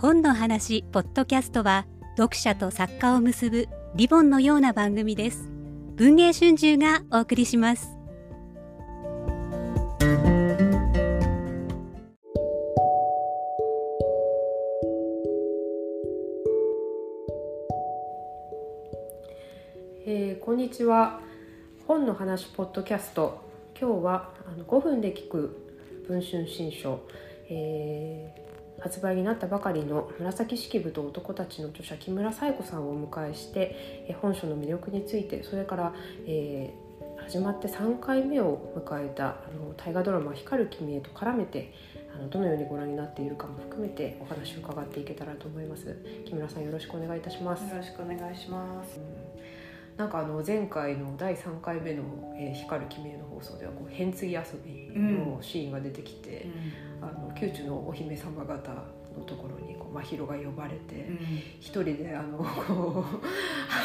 本の話ポッドキャストは読者と作家を結ぶリボンのような番組です。文藝春秋がお送りします。えー、こんにちは。本の話ポッドキャスト。今日はあの5分で聞く文春新書、えー、発売になったばかりの紫式部と男たちの著者木村紗友子さんをお迎えして、えー、本書の魅力についてそれから、えー、始まって3回目を迎えたあの大河ドラマ「光る君へ」と絡めてあのどのようにご覧になっているかも含めてお話を伺っていけたらと思います。木村さんよろしくお願いいたします。よろしくお願いします、うんなんかあの前回の第3回目の「えー、光る君へ」の放送ではこう変継ぎ遊びのシーンが出てきて、うん、あの宮中のお姫様方のところにこう真宙が呼ばれて、うん、一人であのこ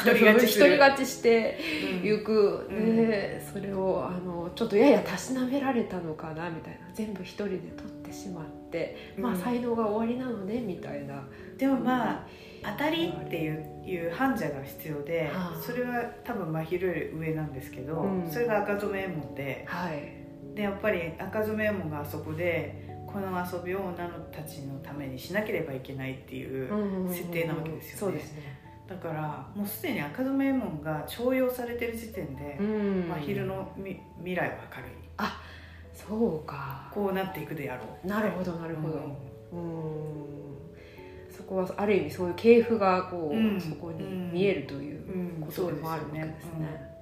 う一人勝ち人勝ちしていく、うん、でそれをあのちょっとややたしなめられたのかなみたいな。全部一人で取ってしまって、まあ才能が終わりなのねみたいな。でもまあ、当たりっていういう患者が必要で、はあ、それは多分真昼より上なんですけど、うん、それが赤染衛門で、はい、でやっぱり赤染衛門があそこでこの遊びを女のたちのためにしなければいけないっていう設定なわけですよね。だからもうすでに赤染衛門が徴用されてる時点で、真昼のみ未来は明るい。あそうか。こうなっていくであろう。なるほどなるほど。うん。そこはある意味そういう系譜がこう、うん、そこに見えるということでもあるわけですね。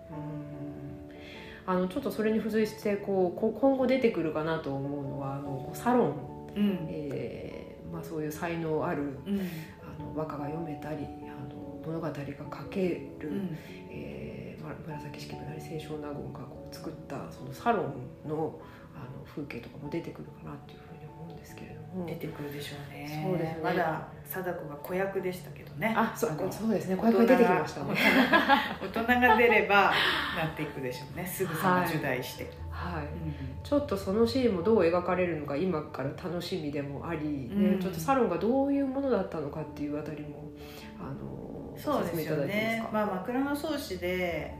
あのちょっとそれに付随してこう今後出てくるかなと思うのはあのサロン、うん、えー、まあ、そういう才能ある、うん、あの和歌が読めたりあの物語が書ける、うん、えー、紫式部なり清少納言がこう作ったそのサロンのあの風景とかも出てくるかなっていうですけれども出てくるでしょうね。そうですね。まだ貞子が子役でしたけどね。あそうそうですね。子役出てきましたね。大人が出ればなっていくでしょうね。すぐさま受題して。はい、うん、ちょっとそのシーンもどう描かれるのか今から楽しみでもあり、ね、うん、ちょっとサロンがどういうものだったのかっていうあたりもあのそうですよね。まあ枕草子で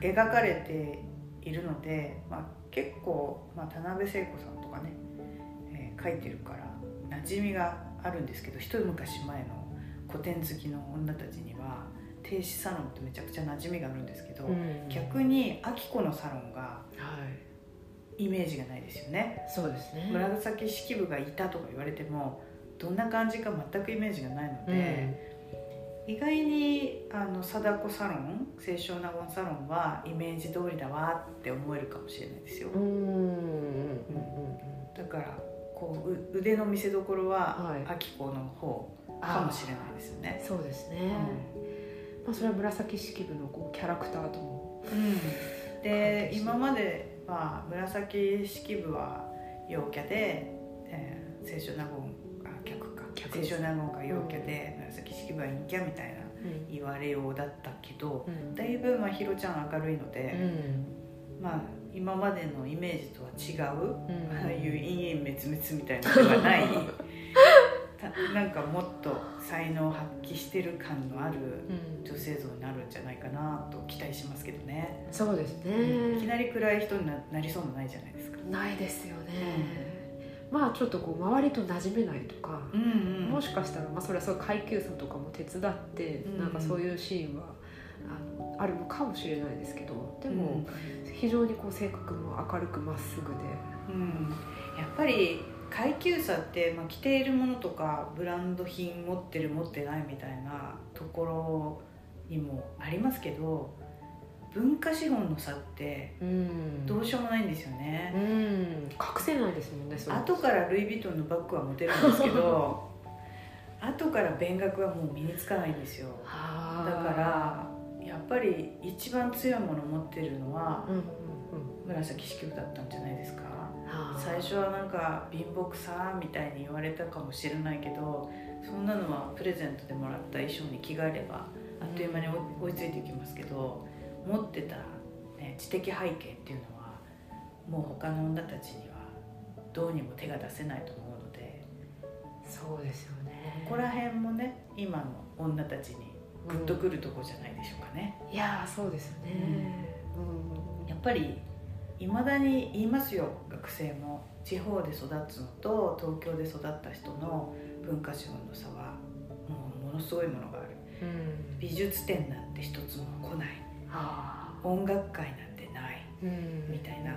描かれているので、まあ、結構、まあ、田辺聖子さんとかね書いてるから馴染みがあるんですけど一昔前の古典好きの女たちには停止サロンってめちゃくちゃ馴染みがあるんですけど、うん、逆に明子のサロンがイメージがないですよね。そうですね。紫式部がいたとか言われてもどんな感じか全くイメージがないので、うん、意外にあの貞子サロン清少納言サロンはイメージ通りだわって思えるかもしれないですよ。だからこう腕の見せ所は秋子の方かもしれないですよね。そうですね、うん、まあ、それは紫式部のこうキャラクターとも、うん、で今までは紫式部は陽キャで、えー、清少納言あ客か。清少納言が陽キャで、うん、紫式部は陰キャみたいな言われようだったけど、だいぶまあひろちゃん明るいので、まあ今までのイメージとは違う、うん、ああいう陰影滅滅みたいなのがない。なんかもっと才能を発揮してる感のある女性像になるんじゃないかなと期待しますけどね、そうですね、いきなり暗い人になりそうもないじゃないですか。ないですよね、うん、まあちょっとこう周りと馴染めないとか、うんうん、もしかしたら、まあ、それはそう階級差とかも手伝って、うん、なんかそういうシーンはあのあるのかもしれないですけどでも、うん非常にこう性格も明るくまっすぐで、うん、やっぱり階級差って、まあ、着ているものとかブランド品持ってる持ってないみたいなところにもありますけど文化資本の差ってどうしようもないんですよね、うん、隠せないですもんね後からルイ・ヴィトンのバッグは持てるんですけど 後から勉学はもう身につかないんですよ。だからやっぱり一番強いものを持ってるのは、紫式部だったんじゃないですか、最初はなんか貧乏さみたいに言われたかもしれないけどそんなのはプレゼントでもらった衣装に着替えればあっという間に追いついていきますけど持ってた、ね、知的背景っていうのはもう他の女たちにはどうにも手が出せないと思うのでそうですよね。ここら辺もね今の女たちにグッとくるとこじゃないでしょうかね、うん、いやそうですよね、うん、やっぱりいまだに言いますよ学生も。地方で育つのと東京で育った人の文化資本の差はもうものすごいものがある、うん、美術展なんて一つも来ない、音楽会なんてない、うん、みたいな、ま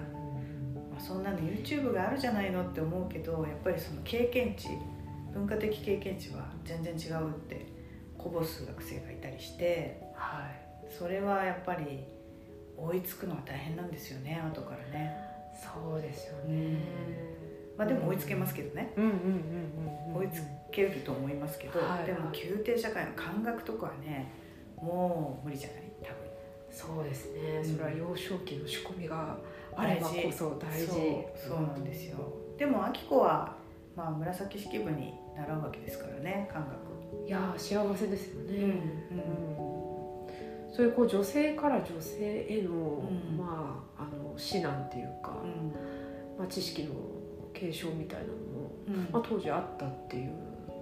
あ、そんなの YouTube があるじゃないのって思うけどやっぱりその経験値文化的経験値は全然違うってこぼす学生がいたりして、はい、それはやっぱり追いつくのは大変なんですよね後からね。そうですよね、まあでも追いつけますけどね。追いつけると思いますけど、はいはい、でも宮廷社会の感覚とかはねもう無理じゃない？多分。そうですね、それは幼少期の仕込みがあればこそ大事。そうなんですよ。でもき子は、まあ、紫式部に習うわけですからね感覚いや幸せですよね、うん、うん、そういうこう女性から女性への、うん、まああの指南っていうか、うん、まあ、知識の継承みたいなのも、まあ、当時あったっていう、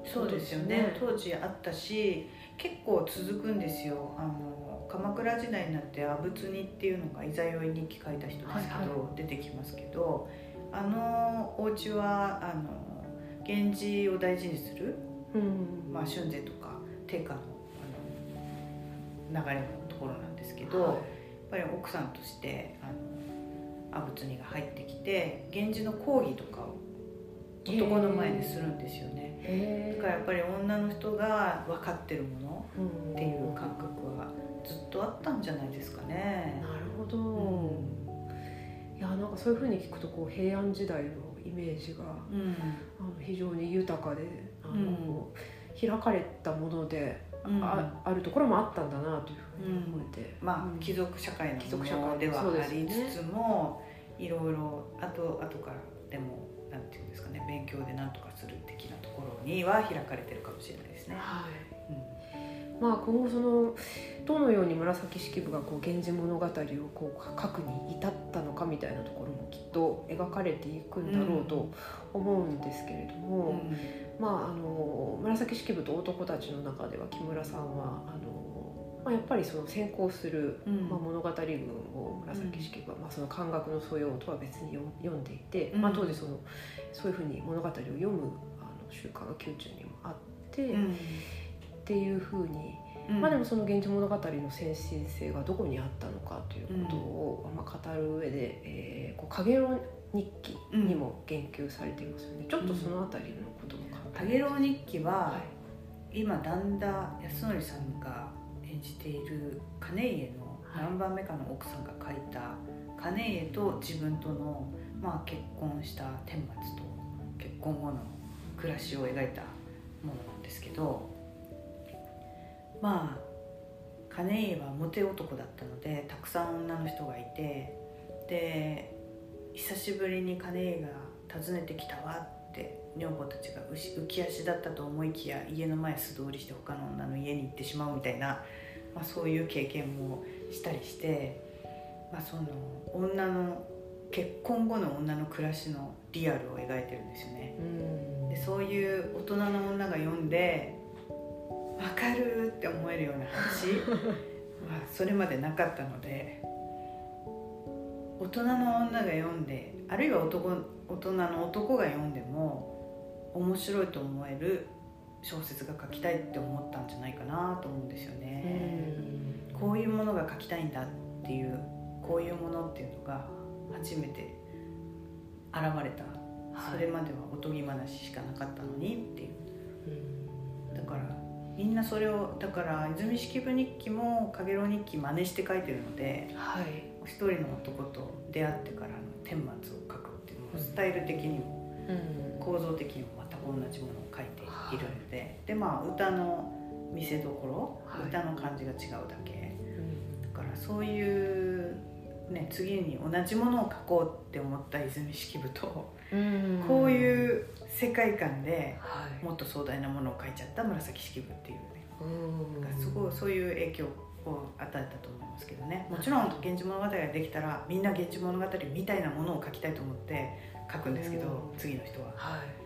そうですよね。当時あったし結構続くんですよ。あの鎌倉時代になって阿仏にっていうのが「いざよい日記」書いた人ですけど、はいはい、出てきますけどあのお家はあの源氏を大事にするうん。まあ、春税とか定価のあの流れのところなんですけど、はい、やっぱり奥さんとしてあの阿仏にが入ってきて源氏の講義とかを男の前でするんですよね。だからやっぱり女の人が分かってるものっていう感覚はずっとあったんじゃないですかね。なるほど、うん、いやなんかそういうふうに聞くとこう平安時代のイメージが、うん、あの非常に豊かであの、開かれたものでああるところもあったんだなというふうに思えて、まあ貴族社会のものではありつつも、いろいろあと後からでもなんていうんですかね勉強で何とかする的なところには開かれてるかもしれないですね。はい。うん、まあ今後そのどのように紫式部がこう源氏物語をこう書くに至ったのかみたいなところもきっと描かれていくんだろうと思うんですけれども、うん、まあ、あの紫式部と男たちの中では木村さんはあの、まあ、やっぱりその先行する、うん、まあ、物語群を紫式部は、まあ、その漢学の素養とは別に読んでいて、まあ、当時そのそういうふうに物語を読むあの習慣が宮中にもあって、っていうふうに。まあでもその「源氏物語」の先進性がどこにあったのかということを、まあ、語る上で「えー、こう日記」にも言及されていますよね、ちょっとその辺りのことも「かげろう日記は」は今旦那康則さんが演じている金家の何番目かの奥さんが書いた金家と自分との、まあ、結婚した天末と結婚後の暮らしを描いたものなんですけどまあ金家はモテ男だったのでたくさん女の人がいてで久しぶりに金家が訪ねてきたわって女房たちが浮き足だったと思いきや家の前素通りして他の女の家に行ってしまうみたいな、まあ、そういう経験もしたりして、まあ、その女の結婚後の女の暮らしのリアルを描いてるんですよね。でそういう大人の女が読んで分かるって思えるような話 はそれまでなかったので大人の女が読んであるいは男大人の男が読んでも面白いと思える小説が書きたいって思ったんじゃないかなと思うんですよね。こういうものが書きたいんだっていうこういうものっていうのが初めて現れた、それまではおとぎ話しかなかったのにっていう。だからみんなそれをだから泉式部日記も「かげろう日記」真似して書いてるので、はい、一人の男と出会ってからの顛末を書くっていうのもスタイル的にも、構造的にも同じものを書いているので、はい、でまあ歌の見せどころ、はい、歌の感じが違うだけ、だからそういうね次に同じものを書こうって思った泉式部と、こういう世界観でもっと壮大なものを書いちゃった紫式部っていうね、がすごいそういう影響を与えたと思いますけどね。もちろん「源氏物語」ができたらみんな「源氏物語」みたいなものを書きたいと思って書くんですけど次の人は、はい、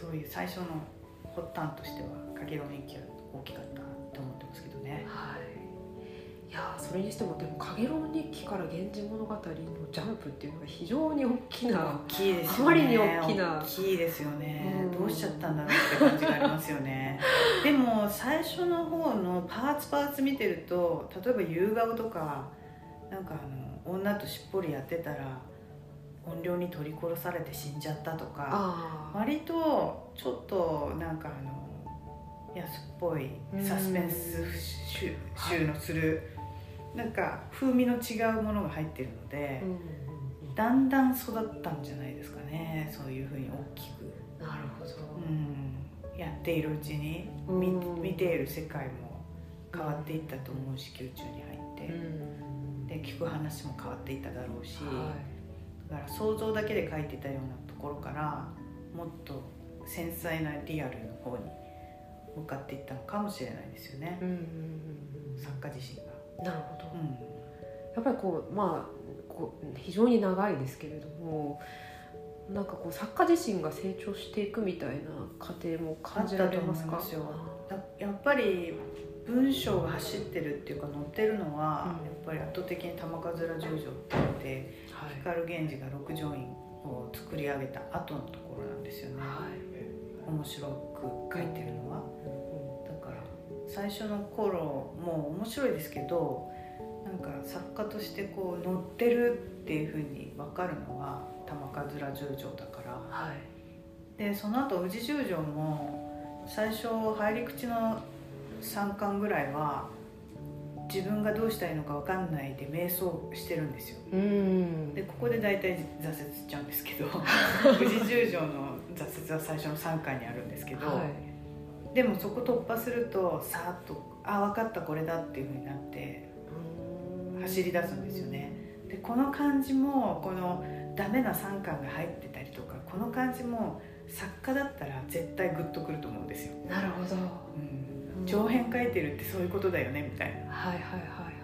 そういう最初の発端としては「かげろう日記」は大きかったと思ってますけどね。はい。いやそれにしてもでも「かげろう日記」から「源氏物語」のジャンプっていうのが非常に大きな大きいですよね。あまりに大きな。大きいですよね、うん。どうしちゃったんだろうって感じがありますよね。でも最初の方のパーツパーツ見てると例えば夕顔とかなんかあの女としっぽりやってたら怨霊に取り殺されて死んじゃったとか割とちょっとなんかあの安っぽいサスペンス集集のするなんか風味の違うものが入ってるのでだんだん育ったんじゃないですかねそういうふうに大きく、なるほど、うん、やっているうちに見うん。見ている世界も変わっていったと思うし宮中に入って、うん。で聞く話も変わっていっただろうし、はだから想像だけで書いてたようなところからもっと繊細なリアルの方に向かっていったのかもしれないですよね。い、うんうんうん。作家自身が。うんなるほど、うん。やっぱりこうまあこう非常に長いですけれどもなんかこう作家自身が成長していくみたいな過程も感じられますか？やっぱり文章が走ってるっていうか載ってるのは、うん。やっぱり圧倒的に玉数十条って言ってはい。光源氏が六条院を作り上げた後のところなんですよね、はい。面白く書いてるのは。だから最初の頃も面白いですけどなんか作家としてこう載ってるっていうふうに分かるのは玉数十条だから。はい。でその後宇治十条も最初入り口の3巻ぐらいは自分がどうしたらいいのか分かんないで瞑想してるんですよ。うん。でここで大体挫折しちゃうんですけど宇治十条の挫折は最初の3巻にあるんですけど、はい。でもそこ突破するとさーっとあ分かったこれだっていうふうになってうん。走り出すんですよね。でこの感じもこのダメな3巻が入ってたりとかこの感じも作家だったら絶対グッとくると思うんですよ、なるほど。うん、長編書いてるってそういうことだよねみたいな、はいはいはい。はい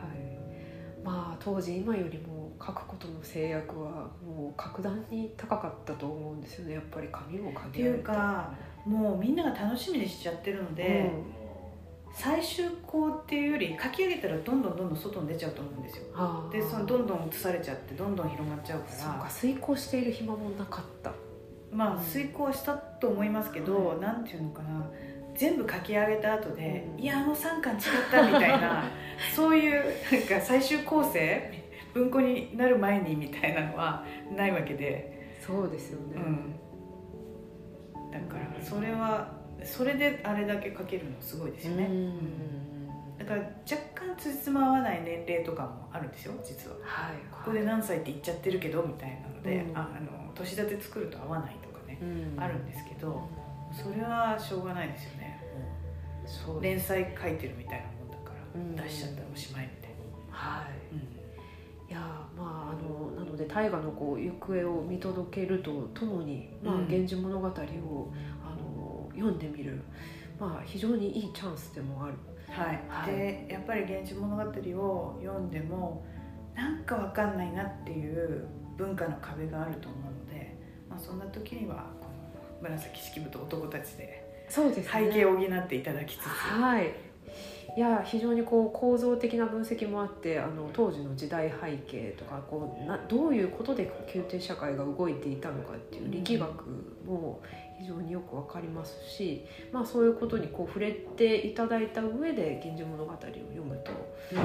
まあ当時今よりも書くことの制約はもう格段に高かったと思うんですよね。やっぱり紙もっていうかもうみんなが楽しみにしちゃってるので、最終稿っていうより書き上げたらどんどんどんどん外に出ちゃうと思うんですよ。でそのどんどん移されちゃってどんどん広まっちゃうかそうから遂行している暇もなかった。まあ遂行したと思いますけど、はなんていうのかな全部書き上げた後で、うん。いやあの3巻違ったみたいな そういうなんか最終構成文庫になる前にみたいなのはないわけで、そうですよね、うん、だからそれはそれであれだけ書けるのすごいですよね、うん。だから若干つじつま合わない年齢とかもあるんですよ実は。はい。ここで何歳って言っちゃってるけどみたいなので、うん。ああの年立て作ると合わないとかね、うん。あるんですけどそれはしょうがないですよね。そう連載書いてるみたいなもんだから、うん。出しちゃったらおしまいみたいはい。な、いやーまああのなので大河のこう行方を見届けるとともに「まあうん源氏物語を」あの読んでみる、まあ、非常にいいチャンスでもある。はい、はい。でやっぱり「源氏物語」を読んでもなんかわかんないなっていう文化の壁があると思うので、まあ、そんな時には紫式部と男たちでそうです背景を補っていただきつつ、はい。いや非常にこう構造的な分析もあってあの当時の時代背景とかこうなどういうことで宮廷社会が動いていたのかっていう力学も非常によくわかりますし、まあ、そういうことにこう触れていただいた上で「源氏物語」を読むと、あの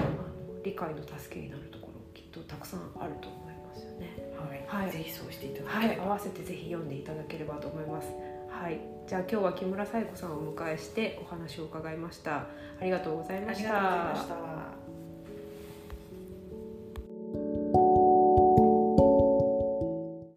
理解の助けになるところきっとたくさんあると思いますよね。はいはいぜひそうしていただはい、ければ、合わせてぜひ読んでいただければと思います。はい、じゃあ今日は木村彩子さんをお迎えしてお話を伺いました。あり。がとうございました。